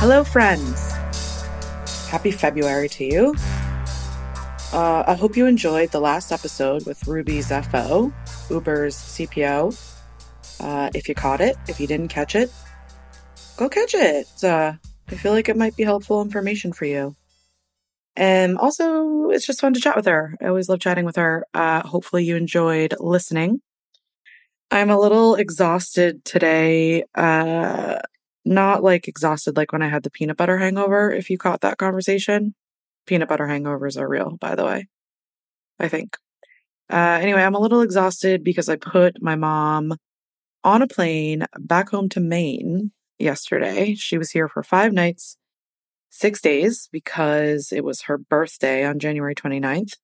Hello, friends. Happy February to you. Uh, I hope you enjoyed the last episode with Ruby Zefo, Uber's CPO. Uh, if you caught it, if you didn't catch it, go catch it. Uh, I feel like it might be helpful information for you. And also, it's just fun to chat with her. I always love chatting with her. Uh, hopefully, you enjoyed listening. I'm a little exhausted today. Uh, not like exhausted like when I had the peanut butter hangover, if you caught that conversation. Peanut butter hangovers are real, by the way. I think. Uh, anyway, I'm a little exhausted because I put my mom on a plane back home to Maine yesterday. She was here for five nights, six days, because it was her birthday on January 29th.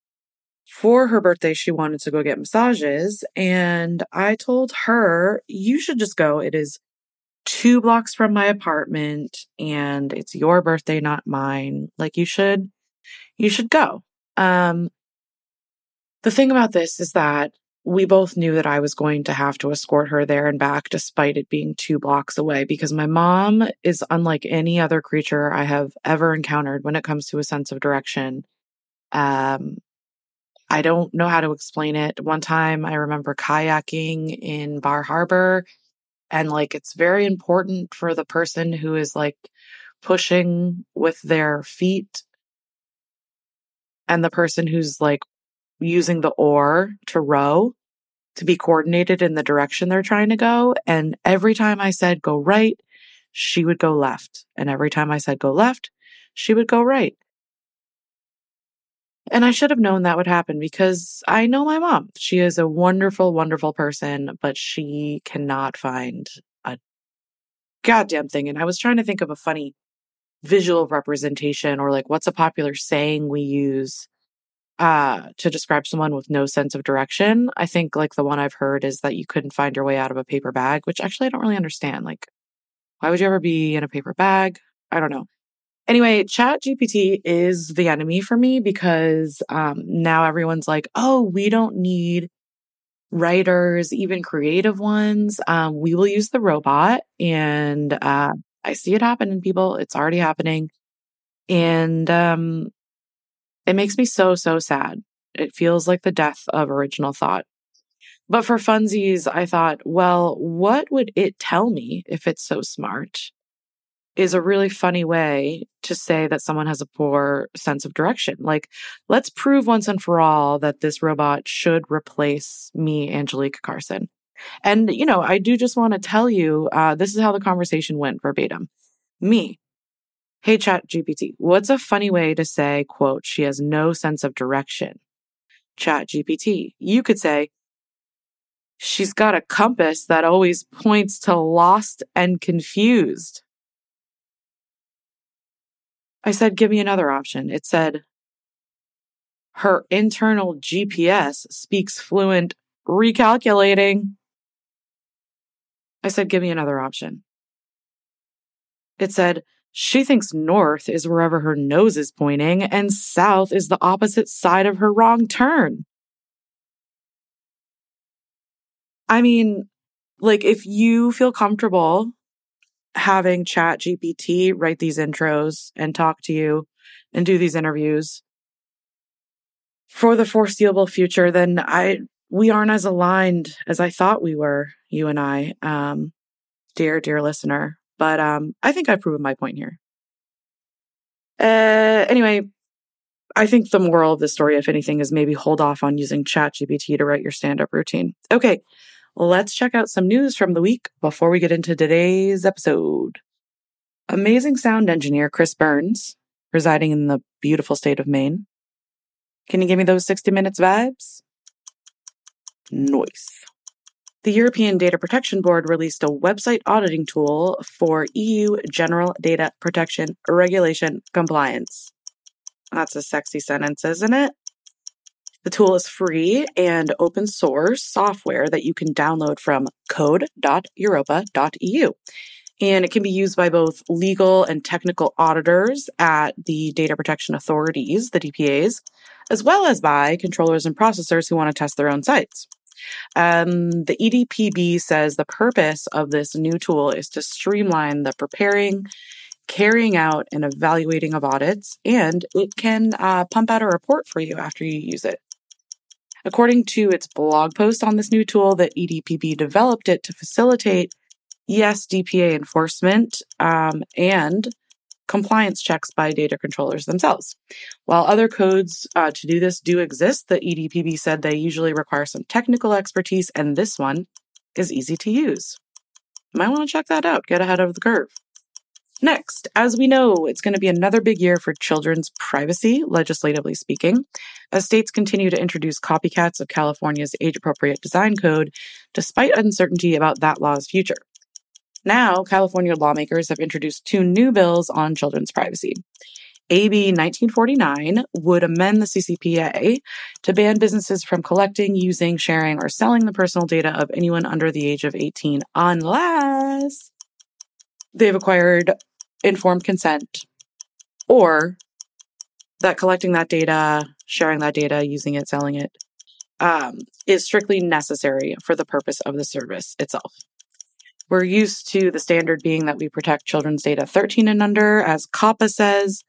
For her birthday, she wanted to go get massages. And I told her, you should just go. It is two blocks from my apartment and it's your birthday, not mine. Like you should, you should go. Um, the thing about this is that we both knew that I was going to have to escort her there and back despite it being two blocks away because my mom is unlike any other creature I have ever encountered when it comes to a sense of direction. Um, I don't know how to explain it. One time I remember kayaking in Bar Harbor and like it's very important for the person who is like pushing with their feet and the person who's like using the oar to row to be coordinated in the direction they're trying to go. And every time I said go right, she would go left. And every time I said go left, she would go right. And I should have known that would happen because I know my mom. She is a wonderful, wonderful person, but she cannot find a goddamn thing. And I was trying to think of a funny visual representation or like what's a popular saying we use uh to describe someone with no sense of direction. I think like the one I've heard is that you couldn't find your way out of a paper bag, which actually I don't really understand. Like why would you ever be in a paper bag? I don't know. Anyway, Chat GPT is the enemy for me because um, now everyone's like, oh, we don't need writers, even creative ones. Um, we will use the robot. And uh, I see it happening, people. It's already happening. And um, it makes me so, so sad. It feels like the death of original thought. But for funsies, I thought, well, what would it tell me if it's so smart? Is a really funny way to say that someone has a poor sense of direction. Like, let's prove once and for all that this robot should replace me, Angelique Carson. And, you know, I do just want to tell you, uh, this is how the conversation went verbatim. Me. Hey, chat GPT, what's a funny way to say, quote, she has no sense of direction? Chat GPT, you could say, she's got a compass that always points to lost and confused. I said, give me another option. It said, her internal GPS speaks fluent recalculating. I said, give me another option. It said, she thinks north is wherever her nose is pointing and south is the opposite side of her wrong turn. I mean, like, if you feel comfortable having chat GPT write these intros and talk to you and do these interviews for the foreseeable future, then I, we aren't as aligned as I thought we were, you and I, um, dear, dear listener. But, um, I think I've proven my point here. Uh, anyway, I think the moral of the story, if anything, is maybe hold off on using ChatGPT to write your stand up routine. Okay. Let's check out some news from the week before we get into today's episode. Amazing sound engineer Chris Burns, residing in the beautiful state of Maine. Can you give me those 60 minutes vibes? Noise. The European Data Protection Board released a website auditing tool for EU General Data Protection Regulation compliance. That's a sexy sentence, isn't it? The tool is free and open source software that you can download from code.europa.eu. And it can be used by both legal and technical auditors at the data protection authorities, the DPAs, as well as by controllers and processors who want to test their own sites. Um, the EDPB says the purpose of this new tool is to streamline the preparing carrying out and evaluating of audits, and it can uh, pump out a report for you after you use it. According to its blog post on this new tool, that EDPB developed it to facilitate ESDPA enforcement um, and compliance checks by data controllers themselves. While other codes uh, to do this do exist, the EDPB said they usually require some technical expertise, and this one is easy to use. You might want to check that out, get ahead of the curve. Next, as we know, it's going to be another big year for children's privacy, legislatively speaking, as states continue to introduce copycats of California's age appropriate design code, despite uncertainty about that law's future. Now, California lawmakers have introduced two new bills on children's privacy. AB 1949 would amend the CCPA to ban businesses from collecting, using, sharing, or selling the personal data of anyone under the age of 18 unless they've acquired informed consent or that collecting that data, sharing that data, using it, selling it, um, is strictly necessary for the purpose of the service itself. We're used to the standard being that we protect children's data 13 and under, as COPPA says.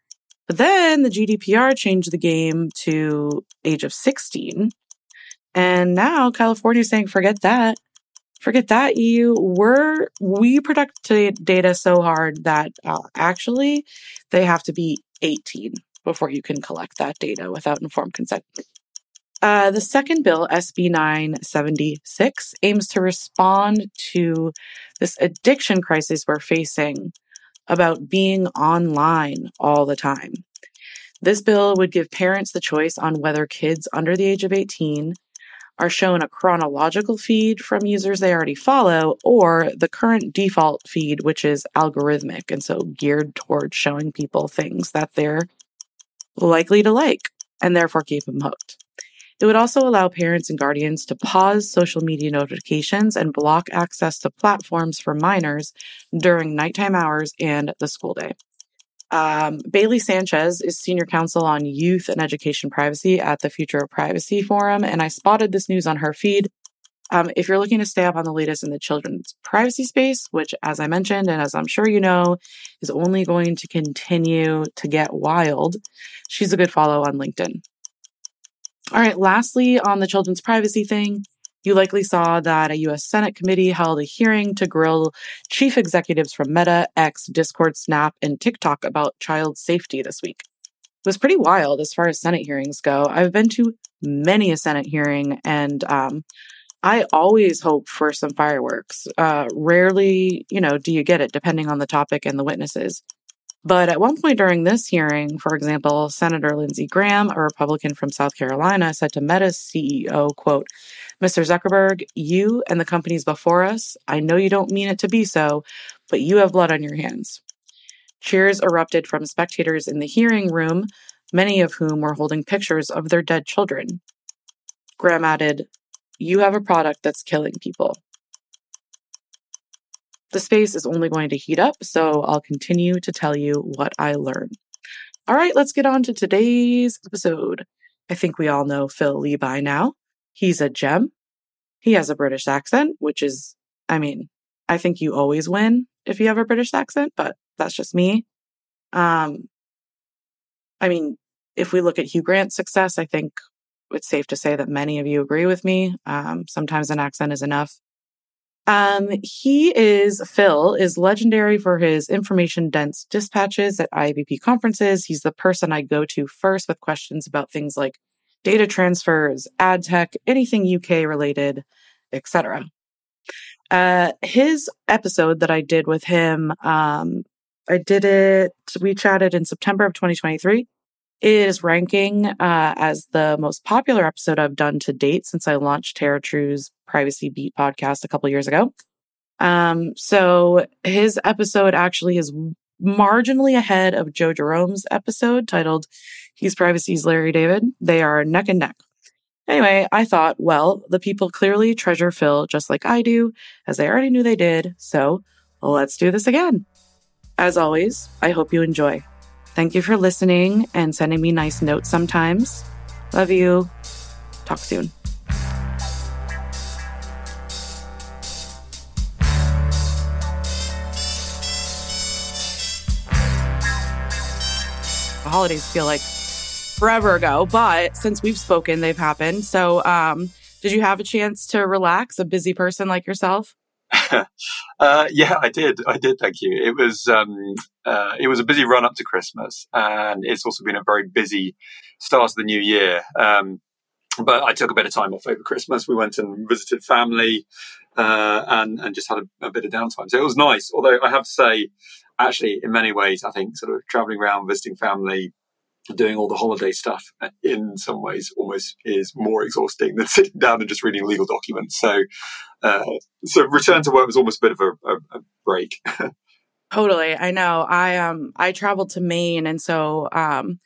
But then the GDPR changed the game to age of 16. And now California is saying, forget that forget that EU. We're we protect data so hard that uh, actually they have to be 18 before you can collect that data without informed consent. Uh, the second bill, SB 976, aims to respond to this addiction crisis we're facing about being online all the time. This bill would give parents the choice on whether kids under the age of 18 are shown a chronological feed from users they already follow or the current default feed, which is algorithmic and so geared towards showing people things that they're likely to like and therefore keep them hooked. It would also allow parents and guardians to pause social media notifications and block access to platforms for minors during nighttime hours and the school day. Um, Bailey Sanchez is senior counsel on youth and education privacy at the Future of Privacy Forum, and I spotted this news on her feed. Um, if you're looking to stay up on the latest in the children's privacy space, which, as I mentioned, and as I'm sure you know, is only going to continue to get wild, she's a good follow on LinkedIn. All right, lastly, on the children's privacy thing, you likely saw that a US Senate committee held a hearing to grill chief executives from Meta, X, Discord, Snap, and TikTok about child safety this week. It was pretty wild as far as Senate hearings go. I've been to many a Senate hearing, and um, I always hope for some fireworks. Uh, rarely, you know, do you get it, depending on the topic and the witnesses. But at one point during this hearing, for example, Senator Lindsey Graham, a Republican from South Carolina, said to Meta's CEO, quote, Mr. Zuckerberg, you and the companies before us, I know you don't mean it to be so, but you have blood on your hands. Cheers erupted from spectators in the hearing room, many of whom were holding pictures of their dead children. Graham added, You have a product that's killing people. The space is only going to heat up, so I'll continue to tell you what I learn. All right, let's get on to today's episode. I think we all know Phil Lee by now. He's a gem. He has a British accent, which is, I mean, I think you always win if you have a British accent, but that's just me. Um, I mean, if we look at Hugh Grant's success, I think it's safe to say that many of you agree with me. Um, sometimes an accent is enough. Um, he is, Phil is legendary for his information dense dispatches at IAPP conferences. He's the person I go to first with questions about things like data transfers, ad tech, anything UK related, etc. Uh, his episode that I did with him, um, I did it, we chatted in September of 2023. Is ranking uh, as the most popular episode I've done to date since I launched TerraTrue's Privacy Beat podcast a couple years ago. Um, so his episode actually is marginally ahead of Joe Jerome's episode titled He's Privacy's Larry David. They are neck and neck. Anyway, I thought, well, the people clearly treasure Phil just like I do, as they already knew they did. So let's do this again. As always, I hope you enjoy. Thank you for listening and sending me nice notes sometimes. Love you. Talk soon. The holidays feel like forever ago, but since we've spoken, they've happened. So, um, did you have a chance to relax, a busy person like yourself? uh, yeah, I did. I did. Thank you. It was um, uh, it was a busy run up to Christmas, and it's also been a very busy start of the new year. Um, but I took a bit of time off over Christmas. We went and visited family, uh, and and just had a, a, bit of downtime. So it was nice. Although I have to say, actually, in many ways, I think sort of traveling around, visiting family, doing all the holiday stuff in some ways almost is more exhausting than sitting down and just reading legal documents. So, uh, so return to work was almost a bit of a, a, a break. totally, I know. I um I traveled to Maine, and so um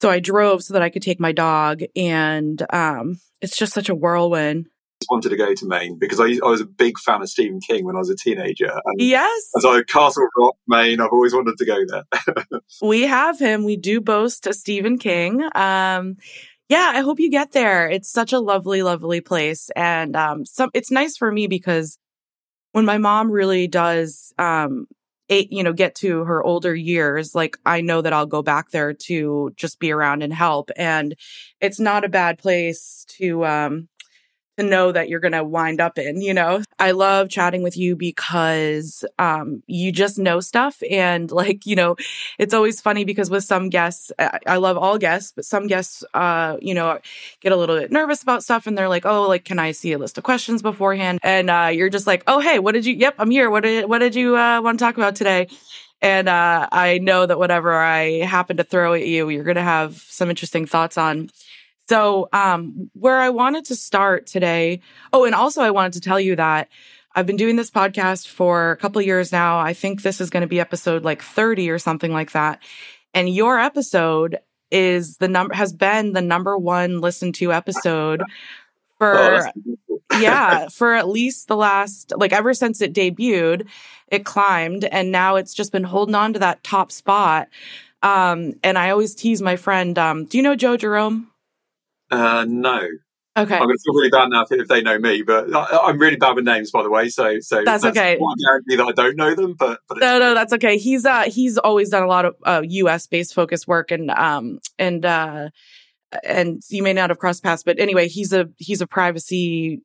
so I drove so that I could take my dog, and um it's just such a whirlwind wanted to go to Maine because I, I was a big fan of Stephen King when I was a teenager. And, yes. And so Castle Rock, Maine, I've always wanted to go there. we have him. We do boast a Stephen King. Um, yeah, I hope you get there. It's such a lovely, lovely place. And um, some, it's nice for me because when my mom really does um, eight, you know, get to her older years, like I know that I'll go back there to just be around and help. And it's not a bad place to um to know that you're going to wind up in, you know? I love chatting with you because um, you just know stuff. And like, you know, it's always funny because with some guests, I, I love all guests, but some guests, uh, you know, get a little bit nervous about stuff and they're like, oh, like, can I see a list of questions beforehand? And uh, you're just like, oh, hey, what did you, yep, I'm here. What did, what did you uh, want to talk about today? And uh, I know that whatever I happen to throw at you, you're going to have some interesting thoughts on. So, um, where I wanted to start today. Oh, and also I wanted to tell you that I've been doing this podcast for a couple years now. I think this is going to be episode like 30 or something like that. And your episode is the number has been the number one listened to episode for oh, yeah, for at least the last like ever since it debuted, it climbed and now it's just been holding on to that top spot. Um, and I always tease my friend, um, do you know Joe Jerome? Uh, no. Okay. I'm going to feel really bad now if, if they know me, but I, am really bad with names, by the way. So, so that's, that's okay. Not guarantee that I don't know them, but, but no, no, that's okay. He's uh he's always done a lot of uh, U.S. based focus work, and um and uh and you may not have crossed paths, but anyway, he's a he's a privacy,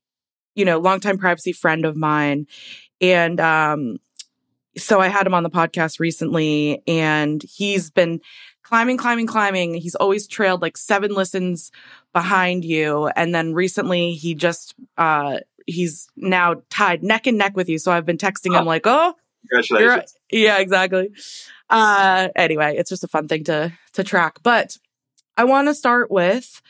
you know, longtime privacy friend of mine, and um so I had him on the podcast recently, and he's been climbing, climbing, climbing. He's always trailed like seven listens behind you. And then recently he just, uh, he's now tied neck and neck with you. So I've been texting him like, oh, congratulations. Yeah, exactly. Uh, anyway, it's just a fun thing to, to track. But I want to start with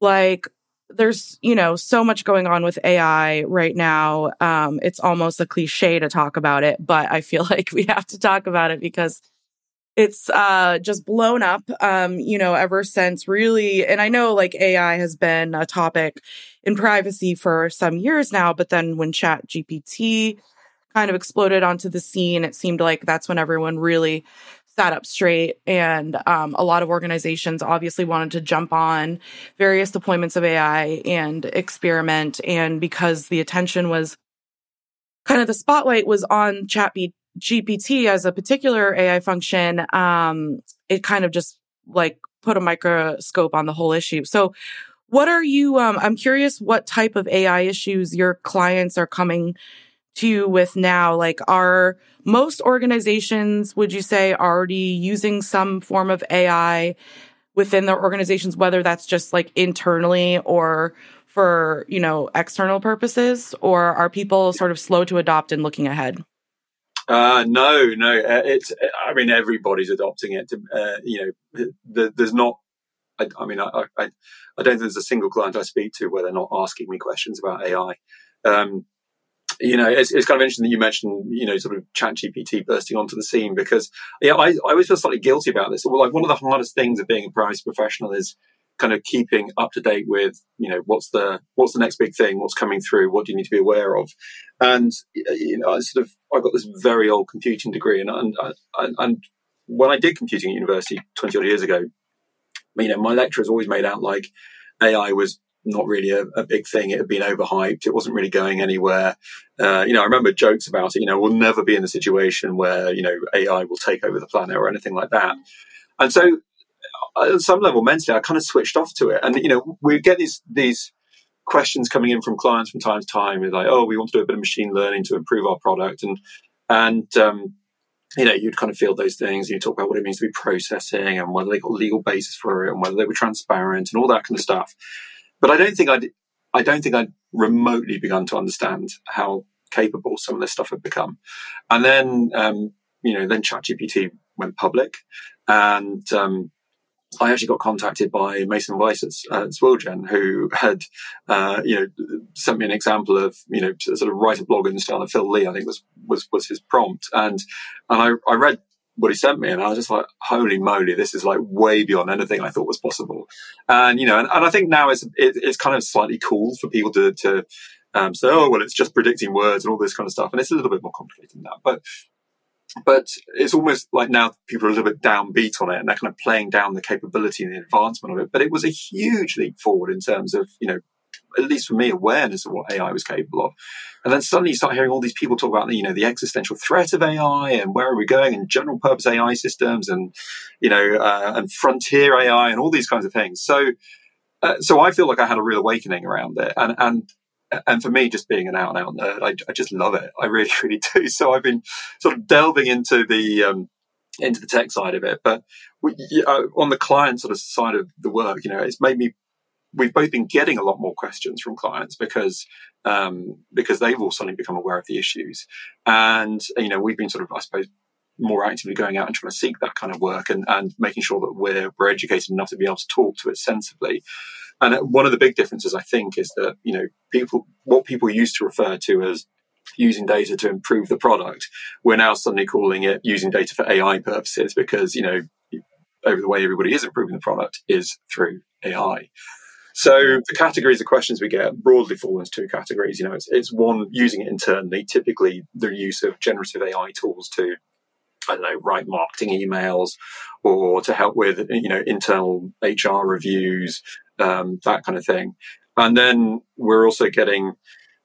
like, there's, you know, so much going on with AI right now. Um, it's almost a cliche to talk about it, but I feel like we have to talk about it because it's uh just blown up um you know ever since really. And i know like ai has been a topic in privacy for some years now but then when chat gpt kind of exploded onto the scene it seemed like that's when everyone really sat up straight. And um, a lot of organizations obviously wanted to jump on various deployments of ai and experiment. And because the attention was kind of the spotlight was on chat GPT as a particular AI function, um, it kind of just like put a microscope on the whole issue. So what are you, um, I'm curious what type of AI issues your clients are coming to you with now? Like are most organizations, would you say already using some form of AI within their organizations, whether that's just like internally or for, you know, external purposes, or are people sort of slow to adopt and looking ahead? Uh, no, no. Uh, it's. I mean, everybody's adopting it. Uh, you know, the, there's not. I, I mean, I, I, I, don't think there's a single client I speak to where they're not asking me questions about AI. Um, you know, it's, it's kind of interesting that you mentioned, you know, sort of Chat GPT bursting onto the scene because, yeah, I, I always feel slightly guilty about this. Well, like one of the hardest things of being a privacy professional is kind of keeping up to date with you know what's the what's the next big thing what's coming through what do you need to be aware of and you know i sort of i got this very old computing degree and and, and when i did computing at university 20 odd years ago you know my lecturers always made out like ai was not really a, a, big thing. It had been overhyped. It wasn't really going anywhere. Uh, you know, I remember jokes about it. You know, we'll never be in a situation where you know AI will take over the planet or anything like that. And so at some level, mentally, I kind of switched off to it. And you know, we get these these questions coming in from clients from time to time. It's like, oh, we want to do a bit of machine learning to improve our product, and and um, you know, you'd kind of feel those things. You talk about what it means to be processing and whether they got legal basis for it and whether they were transparent and all that kind of stuff. But I don't think I'd, I don't think I'd remotely begun to understand how capable some of this stuff had become. And then, um, you know, then ChatGPT went public and, um, I actually got contacted by Mason Weiss at, at who had, uh, you know, sent me an example of, you know, sort of write a blog in the style of Phil Lee. I think was was was his prompt, and and I, I read what he sent me, and I was just like, holy moly, this is like way beyond anything I thought was possible. And you know, and, and I think now it's it, it's kind of slightly cool for people to to um, say, oh well, it's just predicting words and all this kind of stuff, and it's a little bit more complicated than that, but but it's almost like now people are a little bit downbeat on it and they're kind of playing down the capability and the advancement of it. But it was a huge leap forward in terms of, you know, at least for me, awareness of what AI was capable of. And then suddenly you start hearing all these people talk about, you know, the existential threat of AI and where are we going and general purpose AI systems and, you know, uh, and frontier AI and all these kinds of things. So, uh, so I feel like I had a real awakening around it. And, and and for me, just being an out and out nerd, I, I, just love it. I really, really do. So I've been sort of delving into the um, into the tech side of it, but we, uh, on the client sort of side of the work, you know, it's made me. We've both been getting a lot more questions from clients because um, because they've all suddenly become aware of the issues, and you know, we've been sort of, I suppose, more actively going out and trying to seek that kind of work and, and making sure that we're, we're educated enough to be able to talk to it sensibly. And one of the big differences, I think, is that, you know, people, what people used to refer to as using data to improve the product, we're now suddenly calling it using data for AI purposes because, you know, over the way everybody is improving the product is through AI. So the categories of questions we get broadly fall into two categories. You know, it's, it's one using it internally, typically the use of generative AI tools to I don't know, write marketing emails or to help with, you know, internal HR reviews, um, that kind of thing. And then we're also getting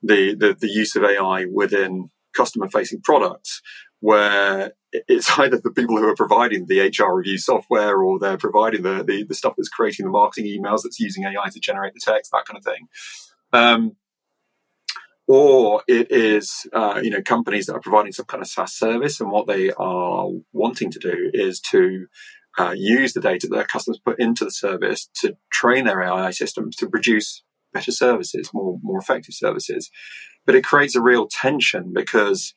the, the, the use of AI within customer facing products where it's either the people who are providing the HR review software or they're providing the, the, the stuff that's creating the marketing emails that's using AI to generate the text, that kind of thing. Um, or it is uh, you know companies that are providing some kind of SaaS service, and what they are wanting to do is to uh, use the data that their customers put into the service to train their AI systems to produce better services, more more effective services. But it creates a real tension because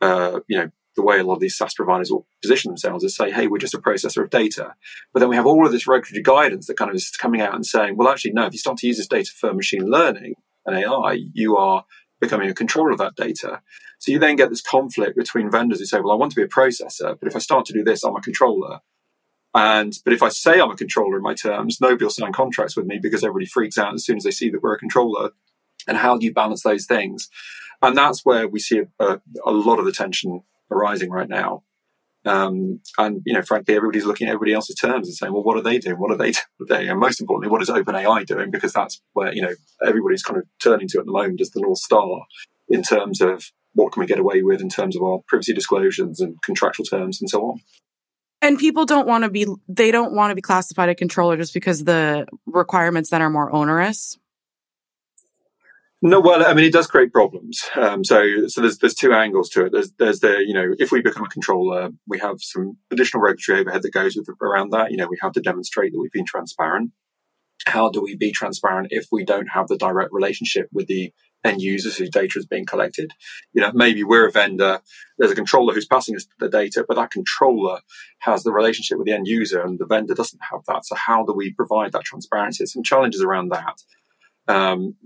uh, you know the way a lot of these SaaS providers will position themselves is say, hey, we're just a processor of data. But then we have all of this regulatory guidance that kind of is coming out and saying, well, actually, no, if you start to use this data for machine learning and AI, you are becoming a controller of that data. So you then get this conflict between vendors who say, well, I want to be a processor, but if I start to do this, I'm a controller. And but if I say I'm a controller in my terms, nobody will sign contracts with me because everybody freaks out as soon as they see that we're a controller. And how do you balance those things? And that's where we see a, a lot of the tension arising right now. Um, and you know, frankly, everybody's looking at everybody else's terms and saying, "Well, what are they doing? What are they doing?" And most importantly, what is OpenAI doing? Because that's where you know everybody's kind of turning to at the moment as the north star in terms of what can we get away with in terms of our privacy disclosures and contractual terms and so on. And people don't want to be they don't want to be classified a controller just because the requirements then are more onerous. No, well, I mean, it does create problems. Um, so, so there's there's two angles to it. There's there's the you know, if we become a controller, we have some additional regulatory overhead that goes with around that. You know, we have to demonstrate that we've been transparent. How do we be transparent if we don't have the direct relationship with the end users whose data is being collected? You know, maybe we're a vendor. There's a controller who's passing us the data, but that controller has the relationship with the end user, and the vendor doesn't have that. So, how do we provide that transparency? Some challenges around that. Um,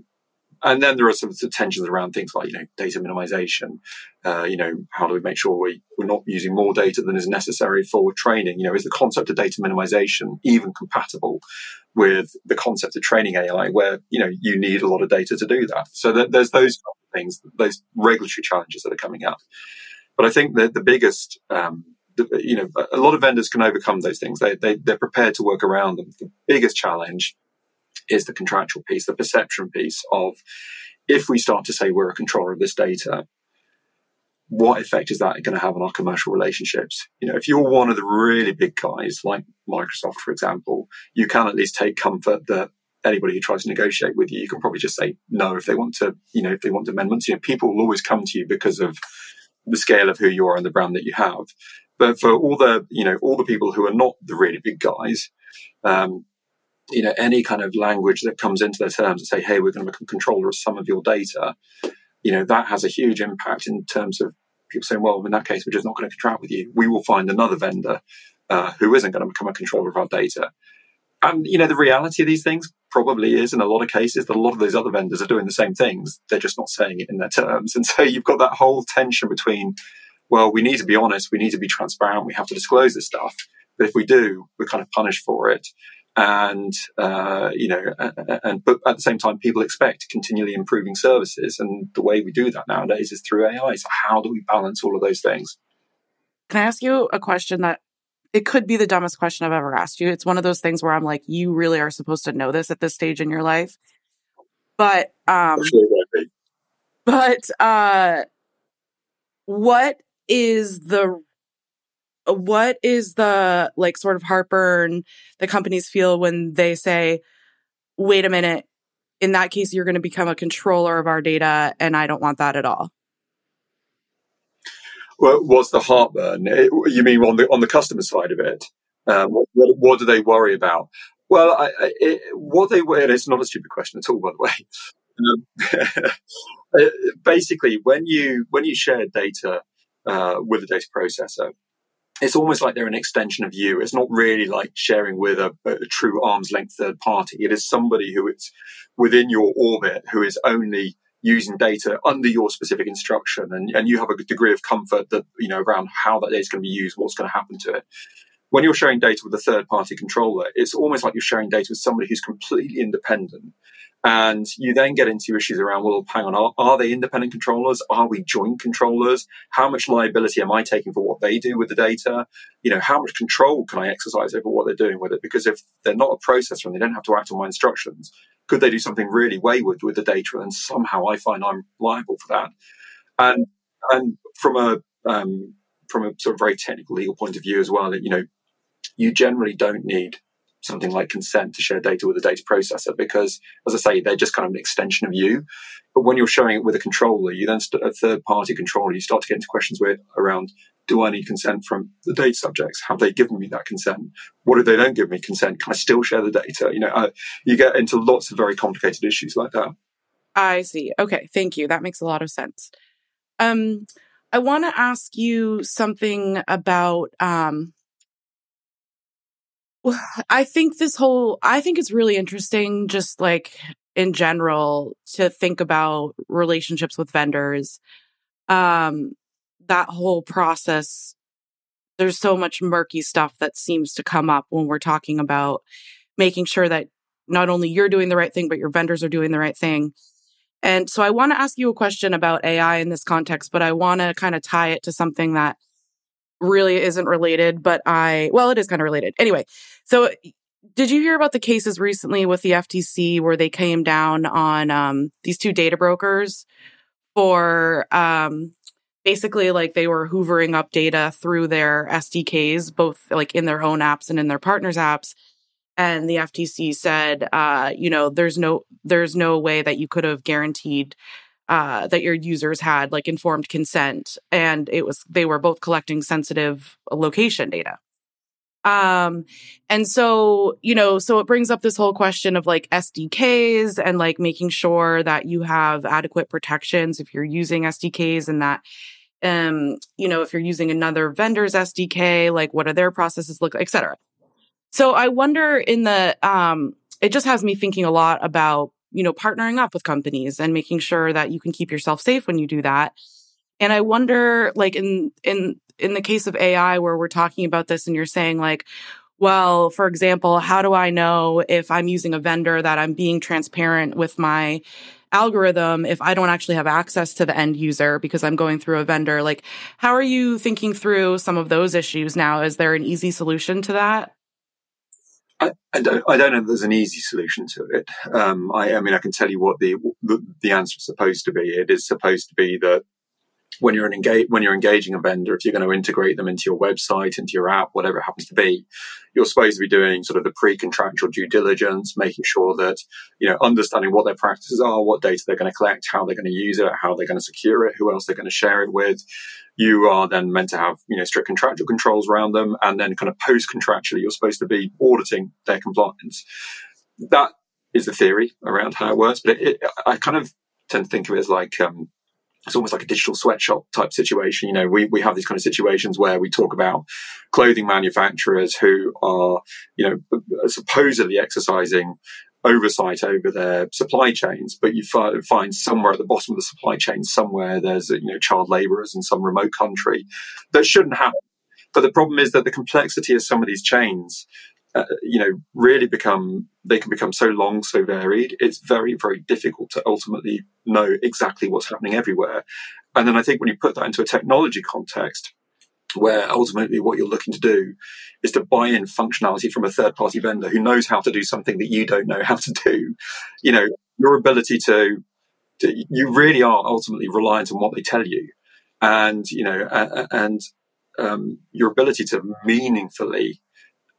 and then there are some, tensions around things like you know data minimization. Uh, you know, how do we make sure we, we're not using more data than is necessary for training? You know, is the concept of data minimization even compatible with the concept of training AI, where you know you need a lot of data to do that? So that there's those things, those regulatory challenges that are coming up. But I think that the biggest um, you know, a lot of vendors can overcome those things. They, they, they're prepared to work around them. The biggest challenge is the contractual piece, the perception piece of if we start to say we're a controller of this data, what effect is that going to have on our commercial relationships? You know, if you're one of the really big guys like Microsoft, for example, you can at least take comfort that anybody who tries to negotiate with you, you can probably just say no if they want to, you know, if they want amendments. You know, people will always come to you because of the scale of who you are and the brand that you have. But for all the, you know, all the people who are not the really big guys, um, you know, any kind of language that comes into their terms and say, hey, we're going to become controller of some of your data, you know, that has a huge impact in terms of people saying, well, in that case, we're just not going to contract with you. We will find another vendor uh, who isn't going to become a controller of our data. And, you know, the reality of these things probably is in a lot of cases that a lot of those other vendors are doing the same things. They're just not saying it in their terms. And so you've got that whole tension between, well, we need to be honest, we need to be transparent, we have to disclose this stuff. But if we do, we're kind of punished for it. And, uh, you know, and, but at the same time, people expect continually improving services. And the way we do that nowadays is through AI. So how do we balance all of those things? Can I ask you a question that it could be the dumbest question I've ever asked you. It's one of those things where I'm like, you really are supposed to know this at this stage in your life. But um but uh what is the what is the like sort of heartburn the companies feel when they say, wait a minute, in that case, you're going to become a controller of our data, and I don't want that at all? was the heartburn? You mean on the on the customer side of it? Um, what, what, do they worry about? Well, I, I, it, what they were, it's not a stupid question at all, by the way. Um, uh, basically, when you when you share data uh, with a data processor, it's almost like they're an extension of you. It's not really like sharing with a, a, true arm's length third party. It is somebody who is within your orbit who is only using data under your specific instruction and, and you have a degree of comfort that, you know, around how that data is going to be used, what's going to happen to it. When you're sharing data with a third party controller, it's almost like you're sharing data with somebody who's completely independent. And you then get into issues around, well, hang on, are, are they independent controllers? Are we joint controllers? How much liability am I taking for what they do with the data? You know, how much control can I exercise over what they're doing with it? Because if they're not a processor and they don't have to act on my instructions, could they do something really wayward with the data and somehow I find I'm liable for that? And and from a um, from a sort of very technical legal point of view as well, you know, you generally don't need something like consent to share data with a data processor because, as I say, they're just kind of an extension of you. But when you're showing it with a controller, you then st- a third party controller, you start to get into questions where around do I need consent from the data subjects? Have they given me that consent? What if they don't give me consent? Can I still share the data? You know, uh, you get into lots of very complicated issues like that. I see. Okay, thank you. That makes a lot of sense. Um, I want to ask you something about. Um, I think this whole. I think it's really interesting, just like in general, to think about relationships with vendors. Um, that whole process, there's so much murky stuff that seems to come up when we're talking about making sure that not only you're doing the right thing, but your vendors are doing the right thing. And so I want to ask you a question about AI in this context, but I want to kind of tie it to something that really isn't related, but I, well, it is kind of related. Anyway, so did you hear about the cases recently with the FTC where they came down on um, these two data brokers for um, basically like they were hoovering up data through their SDKs, both like in their own apps and in their partners' apps. And the FTC said, uh, you know, there's no there's no way that you could have guaranteed uh, that your users had like informed consent, and it was they were both collecting sensitive location data. Um, and so, you know, so it brings up this whole question of like SDKs and like making sure that you have adequate protections if you're using SDKs and that um, you know, if you're using another vendor's SDK, like what are their processes look, et cetera. So I wonder in the, um, it just has me thinking a lot about, you know, partnering up with companies and making sure that you can keep yourself safe when you do that. And I wonder, like in, in, in the case of AI where we're talking about this and you're saying like, well, for example, how do I know if I'm using a vendor that I'm being transparent with my algorithm if I don't actually have access to the end user because I'm going through a vendor? Like, how are you thinking through some of those issues now? Is there an easy solution to that? I, I, don't. I don't know. There's an easy solution to it. Um, I, I, mean, I can tell you what the, the, the answer is supposed to be. It is supposed to be that when you're engage when you're engaging a vendor, if you're going to integrate them into your website, into your app, whatever it happens to be, you're supposed to be doing sort of the pre-contractual due diligence, making sure that you know understanding what their practices are, what data they're going to collect, how they're going to use it, how they're going to secure it, who else they're going to share it with. You are then meant to have you know strict contractual controls around them, and then kind of post-contractually, you're supposed to be auditing their compliance. That is the theory around how it works, but it, it, I kind of tend to think of it as like um, it's almost like a digital sweatshop type situation. You know, we, we have these kind of situations where we talk about clothing manufacturers who are, you know, supposedly exercising oversight over their supply chains, but you find somewhere at the bottom of the supply chain, somewhere there's, you know, child laborers in some remote country that shouldn't happen. But the problem is that the complexity of some of these chains uh, you know, really become, they can become so long, so varied. It's very, very difficult to ultimately know exactly what's happening everywhere. And then I think when you put that into a technology context, where ultimately what you're looking to do is to buy in functionality from a third party vendor who knows how to do something that you don't know how to do, you know, your ability to, to you really are ultimately reliant on what they tell you. And, you know, and, um, your ability to meaningfully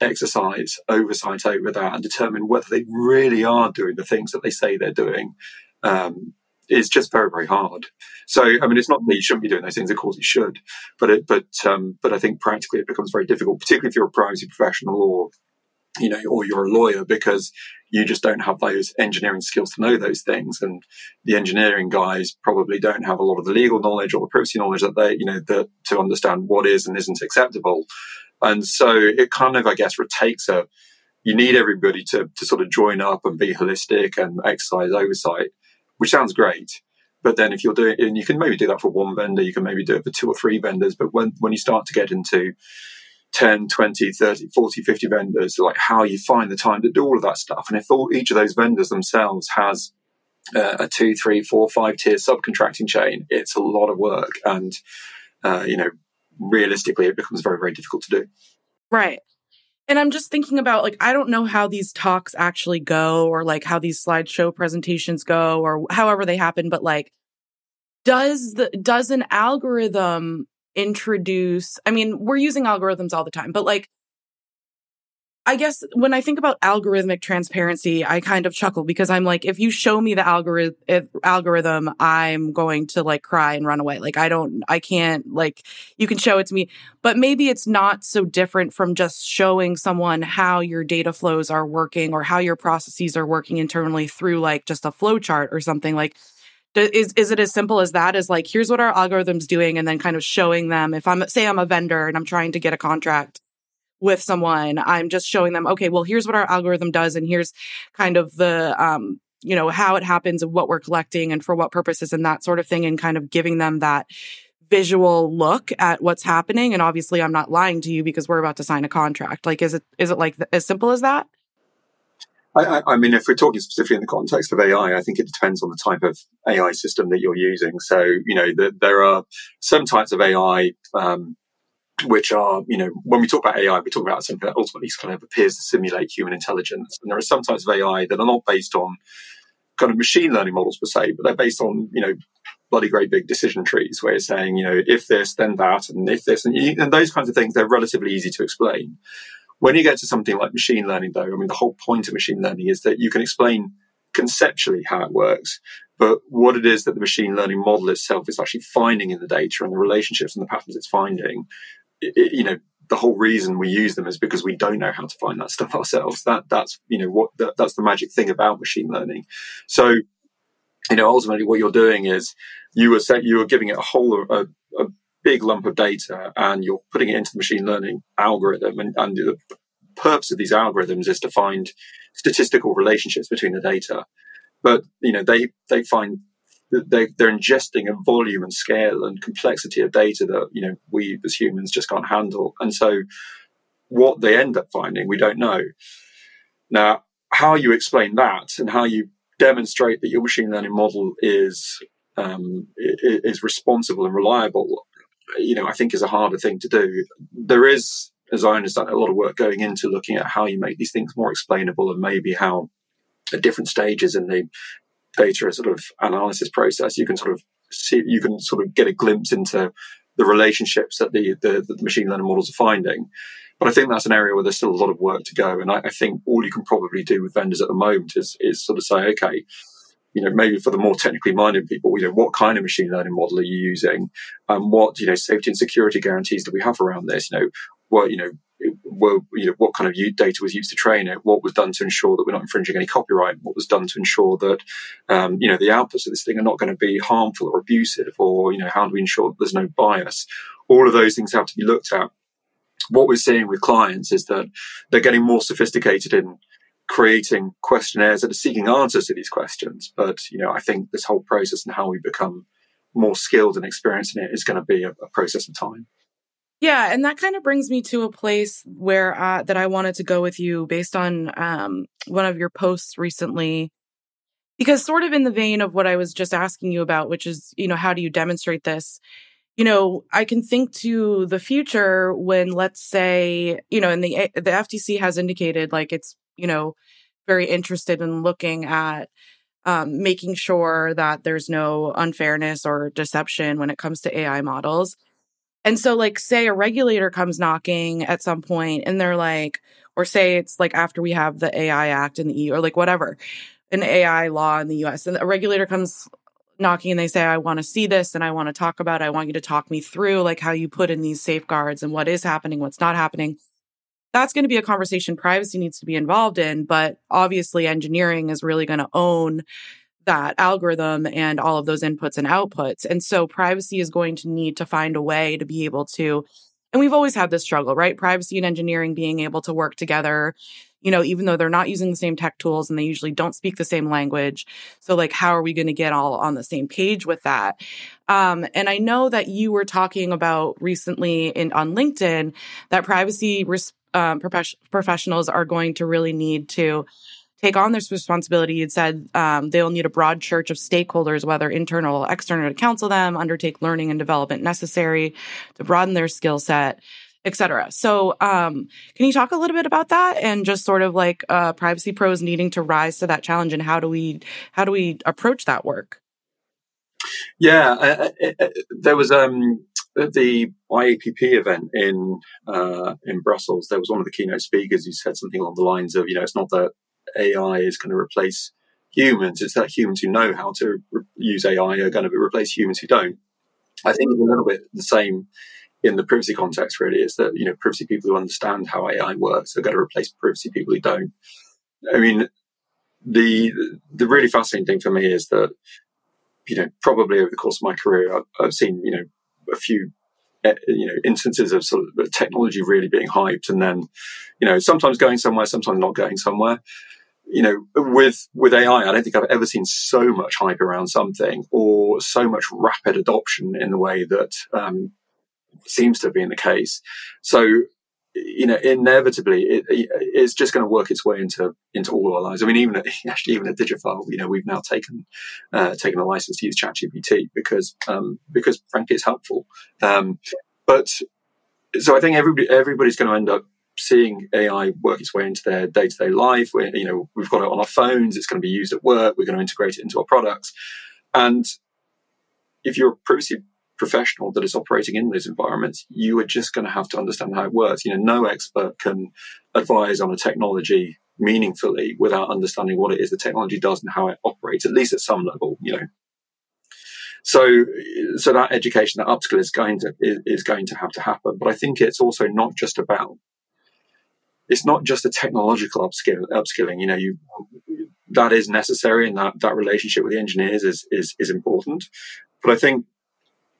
exercise oversight over that and determine whether they really are doing the things that they say they're doing um, is just very very hard. So I mean, it's not that you shouldn't be doing those things; of course you should, but it, but um, but I think practically it becomes very difficult, particularly if you're a privacy professional or you know, or you're a lawyer because you just don't have those engineering skills to know those things. And the engineering guys probably don't have a lot of the legal knowledge or the privacy knowledge that they, you know, that to understand what is and isn't acceptable. And so it kind of, I guess, takes a, you need everybody to, to sort of join up and be holistic and exercise oversight, which sounds great. But then if you're doing, and you can maybe do that for one vendor, you can maybe do it for two or three vendors. But when, when you start to get into 10, 20, 30, 40, 50 vendors, like how you find the time to do all of that stuff. And if all, each of those vendors themselves has uh, a two, three, four, five tier subcontracting chain, it's a lot of work. And, uh, you know, realistically, it becomes very, very difficult to do. Right. And I'm just thinking about like, I don't know how these talks actually go or like how these slideshow presentations go or however they happen, but like, does the, does an algorithm introduce, I mean, we're using algorithms all the time, but like, I guess when I think about algorithmic transparency, I kind of chuckle because I'm like, if you show me the algorithm, algorithm, I'm going to like cry and run away. Like, I don't, I can't, like, you can show it to me, but maybe it's not so different from just showing someone how your data flows are working or how your processes are working internally through like just a flow chart or something like, is is it as simple as that as like here's what our algorithm's doing and then kind of showing them if i'm say i'm a vendor and i'm trying to get a contract with someone, I'm just showing them, okay, well, here's what our algorithm does. And here's kind of the, um, you know, how it happens and what we're collecting and for what purposes and that sort of thing. And kind of giving them that visual look at what's happening. And obviously I'm not lying to you because we're about to sign a contract. Like, is it, is it like th- as simple as that? I, I, mean, if we're talking specifically in the context of AI, I think it depends on the type of AI system that you're using. So, you know, the, there are some types of AI um, which are, you know, when we talk about AI, we talk about something that ultimately kind of appears to simulate human intelligence. And there are some types of AI that are not based on kind of machine learning models per se, but they're based on, you know, bloody great big decision trees where you're saying, you know, if this, then that, and if this, and, and those kinds of things, they're relatively easy to explain. When you get to something like machine learning, though, I mean, the whole point of machine learning is that you can explain conceptually how it works, but what it is that the machine learning model itself is actually finding in the data and the relationships and the patterns it's finding it, you know, the whole reason we use them is because we don't know how to find that stuff ourselves. That that's you know what that, that's the magic thing about machine learning. So, you know, ultimately, what you're doing is you are set, you are giving it a whole a, a big lump of data, and you're putting it into the machine learning algorithm, and, and the purpose of these algorithms is to find statistical relationships between the data. But you know, they they find they, they're ingesting a volume and scale and complexity of data that you know we as humans just can't handle. And so, what they end up finding, we don't know. Now, how you explain that and how you demonstrate that your machine learning model is um, is responsible and reliable, you know, I think is a harder thing to do. There is, as I understand, a lot of work going into looking at how you make these things more explainable and maybe how at different stages in the data sort of analysis process, you can sort of see, you can sort of get a glimpse into the relationships that the, the, the machine learning models are finding. But I think that's an area where there's still a lot of work to go. And I, I think all you can probably do with vendors at the moment is, is sort of say, okay, you know, maybe for the more technically minded people, you know, what kind of machine learning model are you using? And what, you know, safety and security guarantees do we have around this? You know, what, you know, you know, what kind of data was used to train it? What was done to ensure that we're not infringing any copyright? What was done to ensure that, um, you know, the outputs of this thing are not going to be harmful or abusive? Or, you know, how do we ensure that there's no bias? All of those things have to be looked at. What we're seeing with clients is that they're getting more sophisticated in creating questionnaires that are seeking answers to these questions. But, you know, I think this whole process and how we become more skilled and experienced in it is going to be a, a process of time. Yeah, and that kind of brings me to a place where uh, that I wanted to go with you based on um, one of your posts recently, because sort of in the vein of what I was just asking you about, which is you know how do you demonstrate this? You know, I can think to the future when, let's say, you know, and the the FTC has indicated like it's you know, very interested in looking at um, making sure that there's no unfairness or deception when it comes to AI models. And so, like, say a regulator comes knocking at some point and they're like, or say it's like after we have the AI Act in the EU or like whatever, an AI law in the US, and a regulator comes knocking and they say, I want to see this and I want to talk about it. I want you to talk me through like how you put in these safeguards and what is happening, what's not happening that's going to be a conversation privacy needs to be involved in. But obviously, engineering is really going to own that algorithm and all of those inputs and outputs. And so privacy is going to need to find a way to be able to, and we've always had this struggle, right? Privacy and engineering being able to work together, you know, even though they're not using the same tech tools and they usually don't speak the same language. So like, how are we going to get all on the same page with that? Um, and I know that you were talking about recently in on LinkedIn that privacy res- um, professionals are going to really need to take on this responsibility. You said um, they'll need a broad church of stakeholders, whether internal or external, to counsel them, undertake learning and development necessary to broaden their skill set, etc. So, um, can you talk a little bit about that and just sort of like uh, privacy pros needing to rise to that challenge, and how do we how do we approach that work? Yeah, uh, uh, uh there was um, the IAPP event in uh, in Brussels, there was one of the keynote speakers who said something along the lines of, you know, it's not that AI is going to replace humans; it's that humans who know how to re- use AI are going to replace humans who don't. I think it's a little bit the same in the privacy context. Really, is that you know privacy people who understand how AI works are going to replace privacy people who don't. I mean, the the really fascinating thing for me is that you know probably over the course of my career, I've, I've seen you know a few eh, you know instances of sort of technology really being hyped and then you know sometimes going somewhere sometimes not going somewhere you know with with ai i don't think i've ever seen so much hype around something or so much rapid adoption in the way that um, seems to have been the case so you know, inevitably it, it's just going to work its way into into all our lives. I mean, even at, actually even at Digiphile, you know, we've now taken uh, taken a license to use ChatGPT because um, because frankly it's helpful. Um, but so I think everybody everybody's going to end up seeing AI work its way into their day to day life. We're, you know, we've got it on our phones. It's going to be used at work. We're going to integrate it into our products, and if you're a privacy professional that is operating in those environments, you are just going to have to understand how it works. You know, no expert can advise on a technology meaningfully without understanding what it is the technology does and how it operates, at least at some level, you know. So, so that education, that upskill is going to is, is going to have to happen. But I think it's also not just about it's not just a technological upskill, upskilling. You know, you that is necessary, and that that relationship with the engineers is is is important. But I think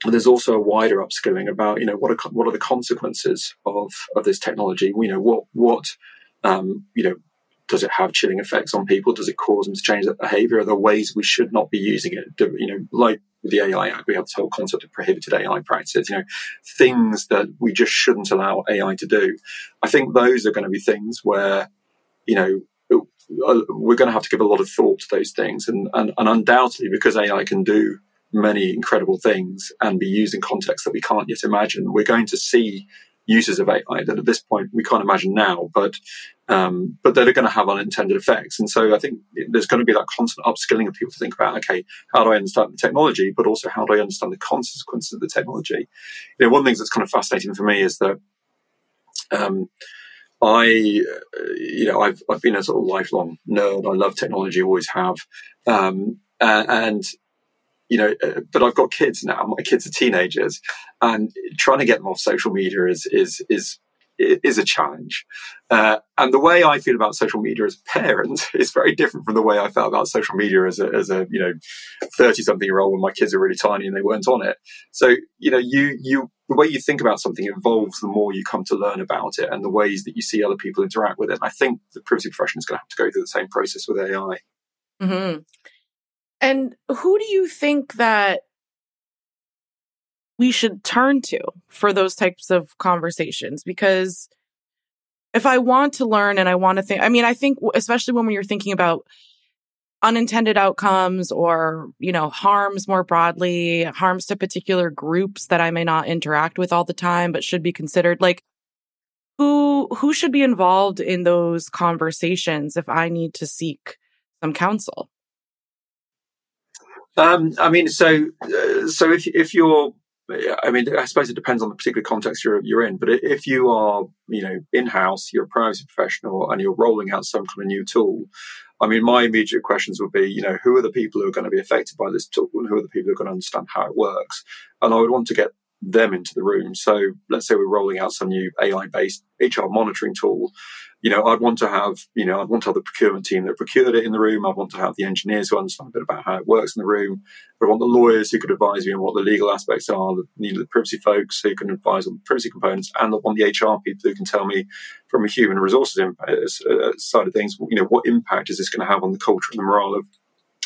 there's also a wider upskilling about you know what are what are the consequences of of this technology? You know what what um, you know does it have chilling effects on people? Does it cause them to change their behavior? Are there ways we should not be using it? Do, you know like with the AI Act we have this whole concept of prohibited AI practices you know things that we just shouldn't allow AI to do. I think those are going to be things where you know uh, we're going to have to give a lot of thought to those things and, and, and undoubtedly because AI can do many incredible things and be used in contexts that we can't yet imagine. We're going to see uses of AI that at this point we can't imagine now, but um, but that are going to have unintended effects. And so I think there's going to be that constant upskilling of people to think about, okay, how do I understand the technology, but also how do I understand the consequences of the technology? You know, one of the things that's kind of fascinating for me is that um, I, you know, I've I've been a sort of lifelong nerd. I love technology, always have, um, and you know, uh, but I've got kids now. My kids are teenagers, and trying to get them off social media is is is is a challenge. Uh, and the way I feel about social media as a parent is very different from the way I felt about social media as a, as a you know thirty something year old when my kids are really tiny and they weren't on it. So you know, you you the way you think about something evolves the more you come to learn about it and the ways that you see other people interact with it. And I think the privacy profession is going to have to go through the same process with AI. Mm-hmm. And who do you think that we should turn to for those types of conversations? Because if I want to learn and I want to think, I mean, I think, especially when you're thinking about unintended outcomes or, you know, harms more broadly, harms to particular groups that I may not interact with all the time, but should be considered like, who, who should be involved in those conversations if I need to seek some counsel? Um, I mean, so uh, so if if you're, I mean, I suppose it depends on the particular context you're you're in. But if you are, you know, in house, you're a privacy professional, and you're rolling out some kind of new tool. I mean, my immediate questions would be, you know, who are the people who are going to be affected by this tool, and who are the people who are going to understand how it works? And I would want to get them into the room. So let's say we're rolling out some new AI based HR monitoring tool you know, I'd want to have, you know, I'd want to have the procurement team that procured it in the room. I'd want to have the engineers who understand a bit about how it works in the room. I want the lawyers who could advise me on what the legal aspects are, the, you know, the privacy folks who can advise on the privacy components, and I want the HR people who can tell me from a human resources uh, uh, side of things, you know, what impact is this going to have on the culture and the morale of,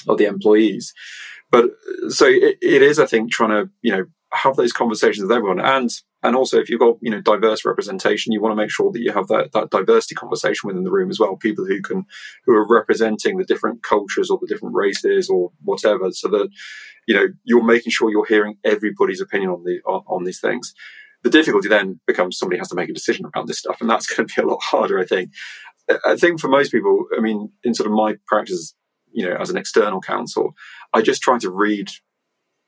of the employees. But so it, it is, I think, trying to, you know, have those conversations with everyone. And and also if you've got you know diverse representation you want to make sure that you have that, that diversity conversation within the room as well. People who can who are representing the different cultures or the different races or whatever so that you know you're making sure you're hearing everybody's opinion on the on, on these things. The difficulty then becomes somebody has to make a decision around this stuff and that's going to be a lot harder i think. I think for most people i mean in sort of my practice you know as an external counsel i just try to read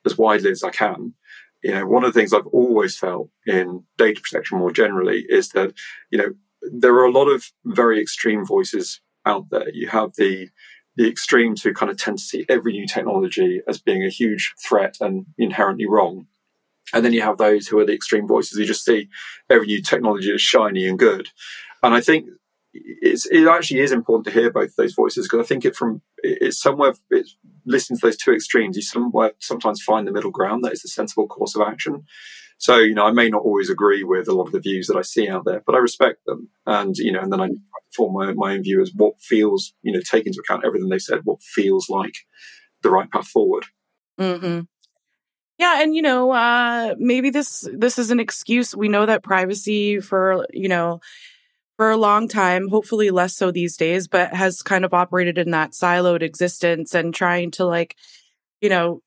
as widely as i can you know, one of the things I've always felt in data protection more generally is that, you know, there are a lot of very extreme voices out there. You have the the extremes who kind of tend to see every new technology as being a huge threat and inherently wrong. And then you have those who are the extreme voices who just see every new technology as shiny and good. And I think it actually is important to hear both those voices because I think it from it's somewhere it's listening to those two extremes. You somewhere sometimes find the middle ground that is the sensible course of action. So you know, I may not always agree with a lot of the views that I see out there, but I respect them, and you know, and then I form my, my own view as what feels you know, take into account everything they said, what feels like the right path forward. Mm-hmm. Yeah, and you know, uh, maybe this this is an excuse. We know that privacy for you know for a long time, hopefully less so these days, but has kind of operated in that siloed existence and trying to like, you know,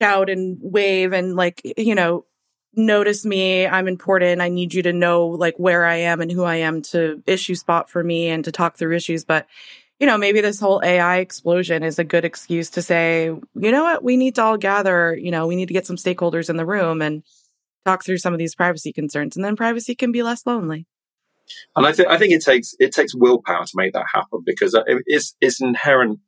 shout and wave and like, you know, notice me. I'm important. I need you to know like where I am and who I am to issue spot for me and to talk through issues. But, you know, maybe this whole AI explosion is a good excuse to say, you know what, we need to all gather, you know, we need to get some stakeholders in the room and talk through some of these privacy concerns. And then privacy can be less lonely. And I think I think it takes it takes willpower to make that happen because uh, it's it's inherent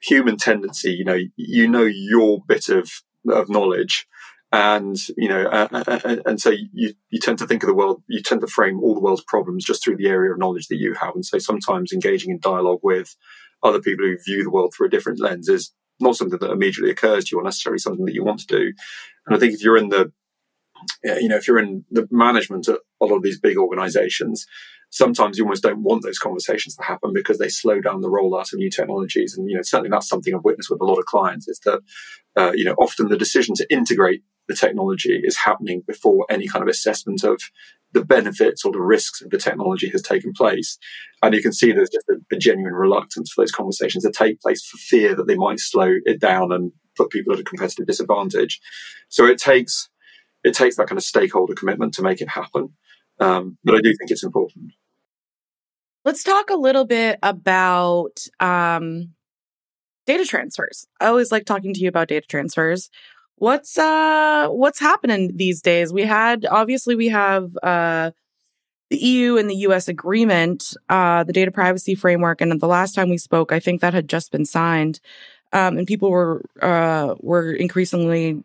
human tendency. You know, you know your bit of of knowledge, and you know, uh, and so you you tend to think of the world, you tend to frame all the world's problems just through the area of knowledge that you have, and so sometimes engaging in dialogue with other people who view the world through a different lens is not something that immediately occurs to you or necessarily something that you want to do. And I think if you're in the you know, if you're in the management at a lot of these big organizations, sometimes you almost don't want those conversations to happen because they slow down the rollout of new technologies. And, you know, certainly that's something I've witnessed with a lot of clients is that, uh, you know, often the decision to integrate the technology is happening before any kind of assessment of the benefits or the risks of the technology has taken place. And you can see there's just a, a genuine reluctance for those conversations to take place for fear that they might slow it down and put people at a competitive disadvantage. So it takes, it takes that kind of stakeholder commitment to make it happen. Um, but I do think it's important. Let's talk a little bit about um, data transfers. I always like talking to you about data transfers. What's uh what's happening these days? We had obviously we have uh the EU and the US agreement, uh the data privacy framework and the last time we spoke I think that had just been signed. Um and people were uh were increasingly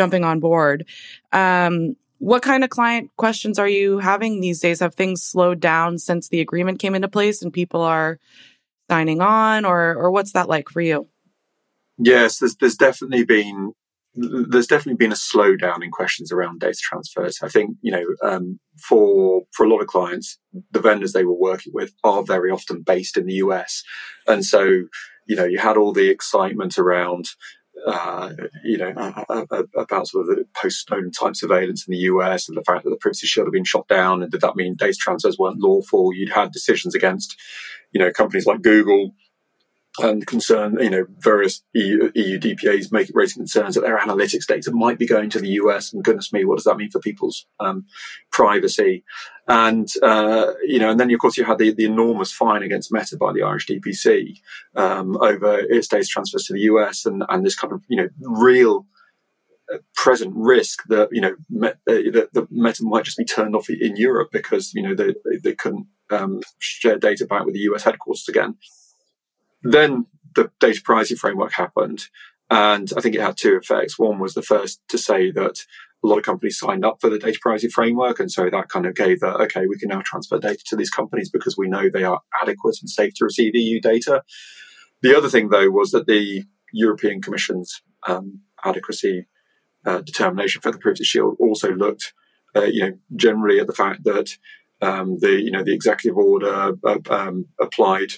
jumping on board. Um what kind of client questions are you having these days? Have things slowed down since the agreement came into place and people are signing on or or what's that like for you? Yes, there's there's definitely been there's definitely been a slowdown in questions around data transfers. I think you know um, for for a lot of clients, the vendors they were working with are very often based in the US, and so you know you had all the excitement around uh, you know, about sort of the post-Snowden type surveillance in the US and the fact that the Privacy Shield had been shot down, and did that mean data transfers weren't lawful? You'd had decisions against, you know, companies like Google and concern, you know, various EU, EU DPAs make raising concerns that their analytics data might be going to the US. And goodness me, what does that mean for people's um, privacy? And, uh, you know, and then of course you had the, the enormous fine against Meta by the Irish DPC um, over its data transfers to the US and, and this kind of, you know, real uh, present risk that, you know, uh, that, that Meta might just be turned off in Europe because, you know, they, they couldn't um, share data back with the US headquarters again. Then the data privacy framework happened. And I think it had two effects. One was the first to say that a lot of companies signed up for the data privacy framework. And so that kind of gave that, okay, we can now transfer data to these companies because we know they are adequate and safe to receive EU data. The other thing, though, was that the European Commission's um, adequacy uh, determination for the Privacy Shield also looked, uh, you know, generally at the fact that um, the, you know, the executive order uh, um, applied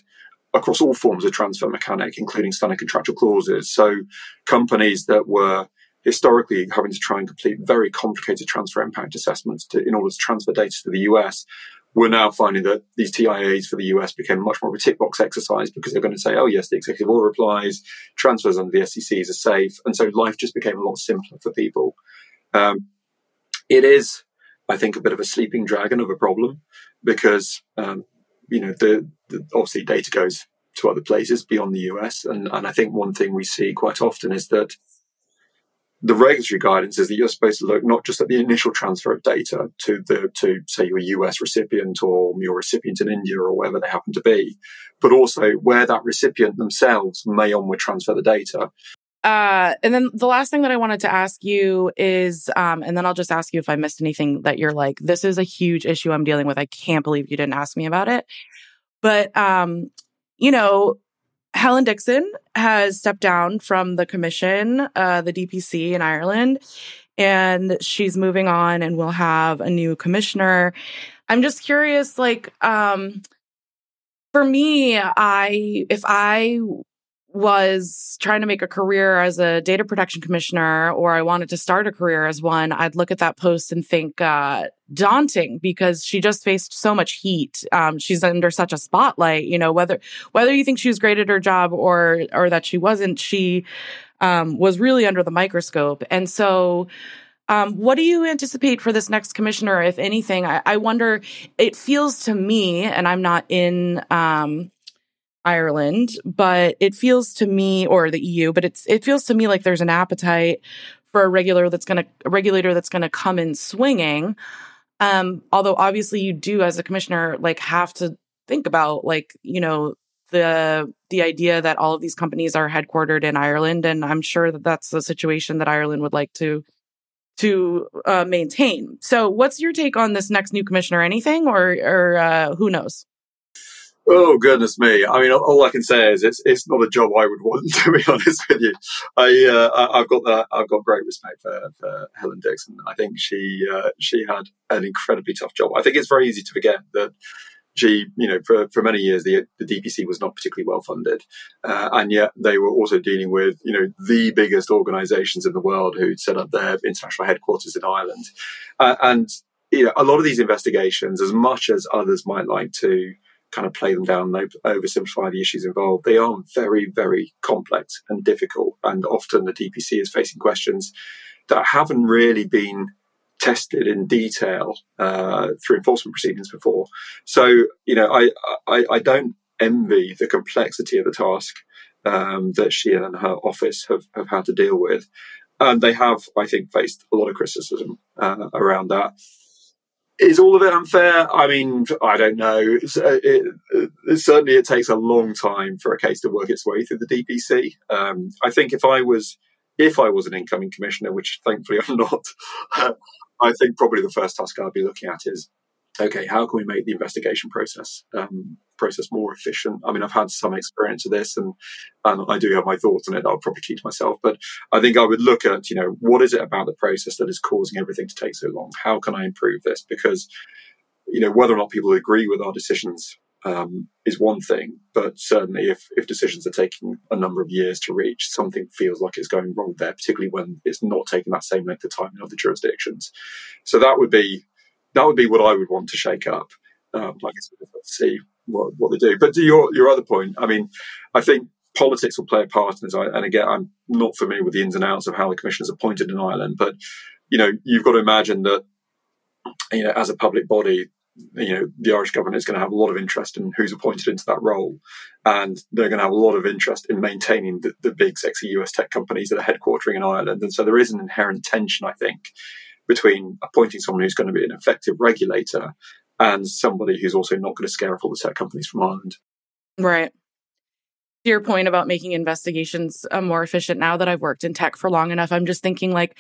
across all forms of transfer mechanic, including standard contractual clauses. So companies that were historically having to try and complete very complicated transfer impact assessments to, in order to transfer data to the US we're now finding that these TIAs for the US became much more of a tick box exercise because they're going to say, oh, yes, the executive order applies, transfers under the SCCs are safe. And so life just became a lot simpler for people. Um, it is, I think, a bit of a sleeping dragon of a problem because um, you know, the, the, obviously data goes to other places beyond the US. And, and I think one thing we see quite often is that the regulatory guidance is that you're supposed to look not just at the initial transfer of data to the to say your US recipient or your recipient in India or wherever they happen to be, but also where that recipient themselves may onward transfer the data. Uh, and then the last thing that I wanted to ask you is, um, and then I'll just ask you if I missed anything that you're like, this is a huge issue I'm dealing with. I can't believe you didn't ask me about it. But, um, you know, Helen Dixon has stepped down from the commission, uh, the DPC in Ireland, and she's moving on and we'll have a new commissioner. I'm just curious, like, um, for me, I, if I was trying to make a career as a data protection commissioner or I wanted to start a career as one, I'd look at that post and think uh, daunting because she just faced so much heat. Um, she's under such a spotlight. You know whether whether you think she was great at her job or or that she wasn't, she um, was really under the microscope. And so, um, what do you anticipate for this next commissioner, if anything? I, I wonder. It feels to me, and I'm not in um, Ireland, but it feels to me, or the EU, but it's it feels to me like there's an appetite for a regular that's going to a regulator that's going to come in swinging. Um, although obviously you do as a commissioner like have to think about like you know the the idea that all of these companies are headquartered in Ireland, and I'm sure that that's the situation that Ireland would like to to uh, maintain. So, what's your take on this next new commissioner? Anything, or or uh, who knows? Oh goodness me! I mean, all I can say is it's it's not a job I would want. To be honest with you, I uh, I've got that I've got great respect for, for Helen Dixon. I think she uh, she had an incredibly tough job. I think it's very easy to forget that she, you know, for, for many years the the DPC was not particularly well funded, uh, and yet they were also dealing with you know the biggest organisations in the world who'd set up their international headquarters in Ireland, uh, and you know a lot of these investigations, as much as others might like to kind of play them down and oversimplify the issues involved. They are very, very complex and difficult. And often the DPC is facing questions that haven't really been tested in detail uh, through enforcement proceedings before. So, you know, I, I, I don't envy the complexity of the task um, that she and her office have, have had to deal with. And they have, I think, faced a lot of criticism uh, around that. Is all of it unfair? I mean, I don't know. Uh, it, it, certainly, it takes a long time for a case to work its way through the DPC. Um, I think if I was, if I was an incoming commissioner, which thankfully I'm not, I think probably the first task I'd be looking at is okay, how can we make the investigation process um, process more efficient? I mean, I've had some experience of this, and and I do have my thoughts on it. I'll probably keep to myself, but I think I would look at you know what is it about the process that is causing everything to take so long? How can I improve this? Because you know whether or not people agree with our decisions um, is one thing, but certainly if, if decisions are taking a number of years to reach, something feels like it's going wrong there, particularly when it's not taking that same length of time in other jurisdictions. So that would be that would be what I would want to shake up. Um, like see what, what they do. But to your your other point, I mean, I think politics will play a part in this. And again, I'm not familiar with the ins and outs of how the commission is appointed in Ireland, but you know, you've got to imagine that you know, as a public body, you know, the Irish government is going to have a lot of interest in who's appointed into that role, and they're going to have a lot of interest in maintaining the, the big, sexy US tech companies that are headquartering in Ireland. And so there is an inherent tension, I think, between appointing someone who's going to be an effective regulator and somebody who's also not going to scare off all the tech companies from Ireland. Right to your point about making investigations uh, more efficient now that I've worked in tech for long enough, I'm just thinking like,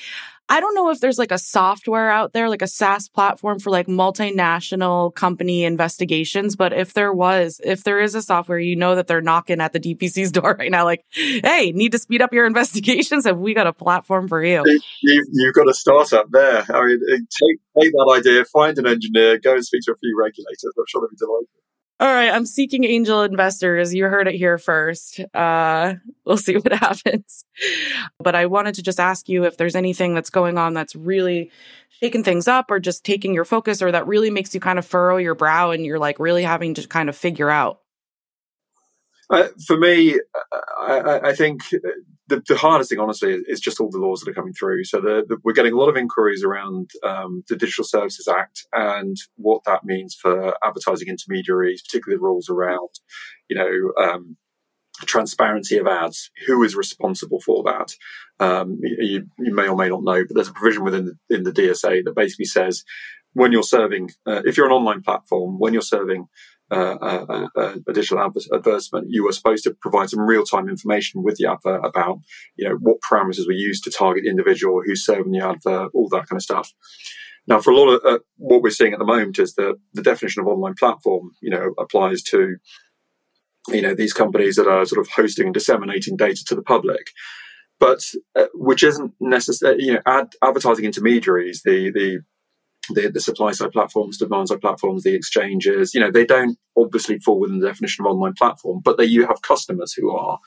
I don't know if there's like a software out there, like a SaaS platform for like multinational company investigations. But if there was, if there is a software, you know that they're knocking at the DPC's door right now, like, hey, need to speed up your investigations. Have we got a platform for you? you you've got a startup there. I mean, take, take that idea, find an engineer, go and speak to a few regulators. I'm sure they'll be delighted. All right, I'm seeking angel investors. You heard it here first. Uh, we'll see what happens. But I wanted to just ask you if there's anything that's going on that's really shaking things up or just taking your focus or that really makes you kind of furrow your brow and you're like really having to kind of figure out. Uh, for me, I, I think the, the, hardest thing, honestly, is just all the laws that are coming through. So the, the, we're getting a lot of inquiries around um, the Digital Services Act and what that means for advertising intermediaries, particularly the rules around, you know, um, transparency of ads. Who is responsible for that? Um, you, you, may or may not know, but there's a provision within the, in the DSA that basically says when you're serving, uh, if you're an online platform, when you're serving uh, a, a, digital advertisement, you were supposed to provide some real time information with the advert about, you know, what parameters were used to target individual who's serving the advert, all that kind of stuff. Now, for a lot of uh, what we're seeing at the moment is that the definition of online platform, you know, applies to, you know, these companies that are sort of hosting and disseminating data to the public but uh, which isn't necessarily, you know, ad, advertising intermediaries, the the the, the supply side platforms, demand side platforms, the exchanges, you know, they don't obviously fall within the definition of online platform, but they you have customers who are.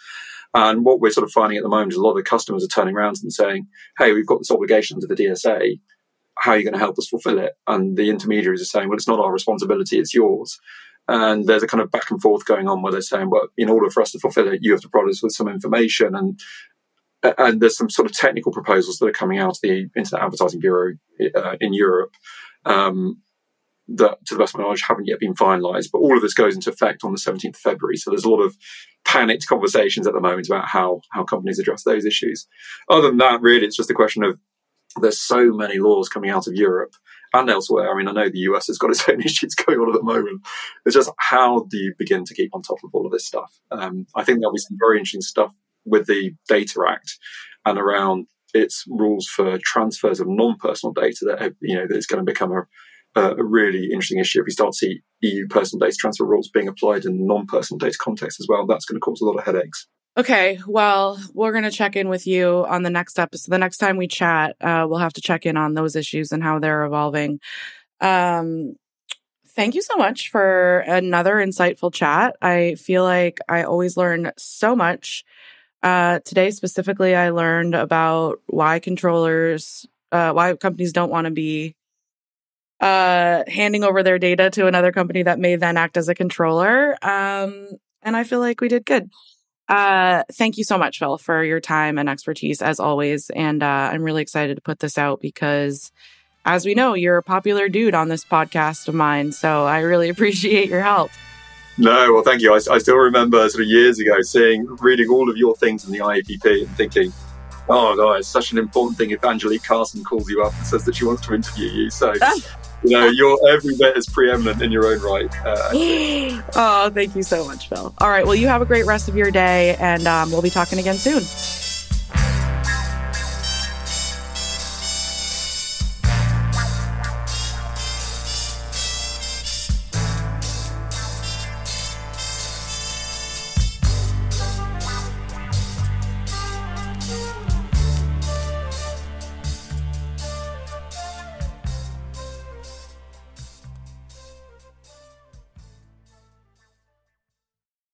And what we're sort of finding at the moment is a lot of the customers are turning around and saying, Hey, we've got this obligation to the DSA. How are you going to help us fulfill it? And the intermediaries are saying, well, it's not our responsibility, it's yours. And there's a kind of back and forth going on where they're saying, well, in order for us to fulfill it, you have to provide us with some information. And and there's some sort of technical proposals that are coming out of the Internet Advertising Bureau uh, in Europe um, that, to the best of my knowledge, haven't yet been finalised. But all of this goes into effect on the 17th of February. So there's a lot of panicked conversations at the moment about how how companies address those issues. Other than that, really, it's just a question of there's so many laws coming out of Europe and elsewhere. I mean, I know the US has got its own issues going on at the moment. It's just how do you begin to keep on top of all of this stuff? Um, I think there'll be some very interesting stuff with the Data Act and around its rules for transfers of non-personal data that you know that is going to become a, a really interesting issue if we start to see EU personal data transfer rules being applied in non-personal data context as well. That's going to cause a lot of headaches. Okay, well, we're going to check in with you on the next episode. The next time we chat, uh, we'll have to check in on those issues and how they're evolving. Um, thank you so much for another insightful chat. I feel like I always learn so much uh, today specifically, I learned about why controllers, uh, why companies don't want to be uh, handing over their data to another company that may then act as a controller. Um, and I feel like we did good. Uh, thank you so much, Phil, for your time and expertise as always. And uh, I'm really excited to put this out because as we know, you're a popular dude on this podcast of mine. So I really appreciate your help. No, well, thank you. I, I still remember sort of years ago seeing, reading all of your things in the IAPP and thinking, oh, God, it's such an important thing if Angelique Carson calls you up and says that she wants to interview you. So, you know, you're every bit as preeminent in your own right. Uh, oh, thank you so much, Phil. All right. Well, you have a great rest of your day, and um, we'll be talking again soon.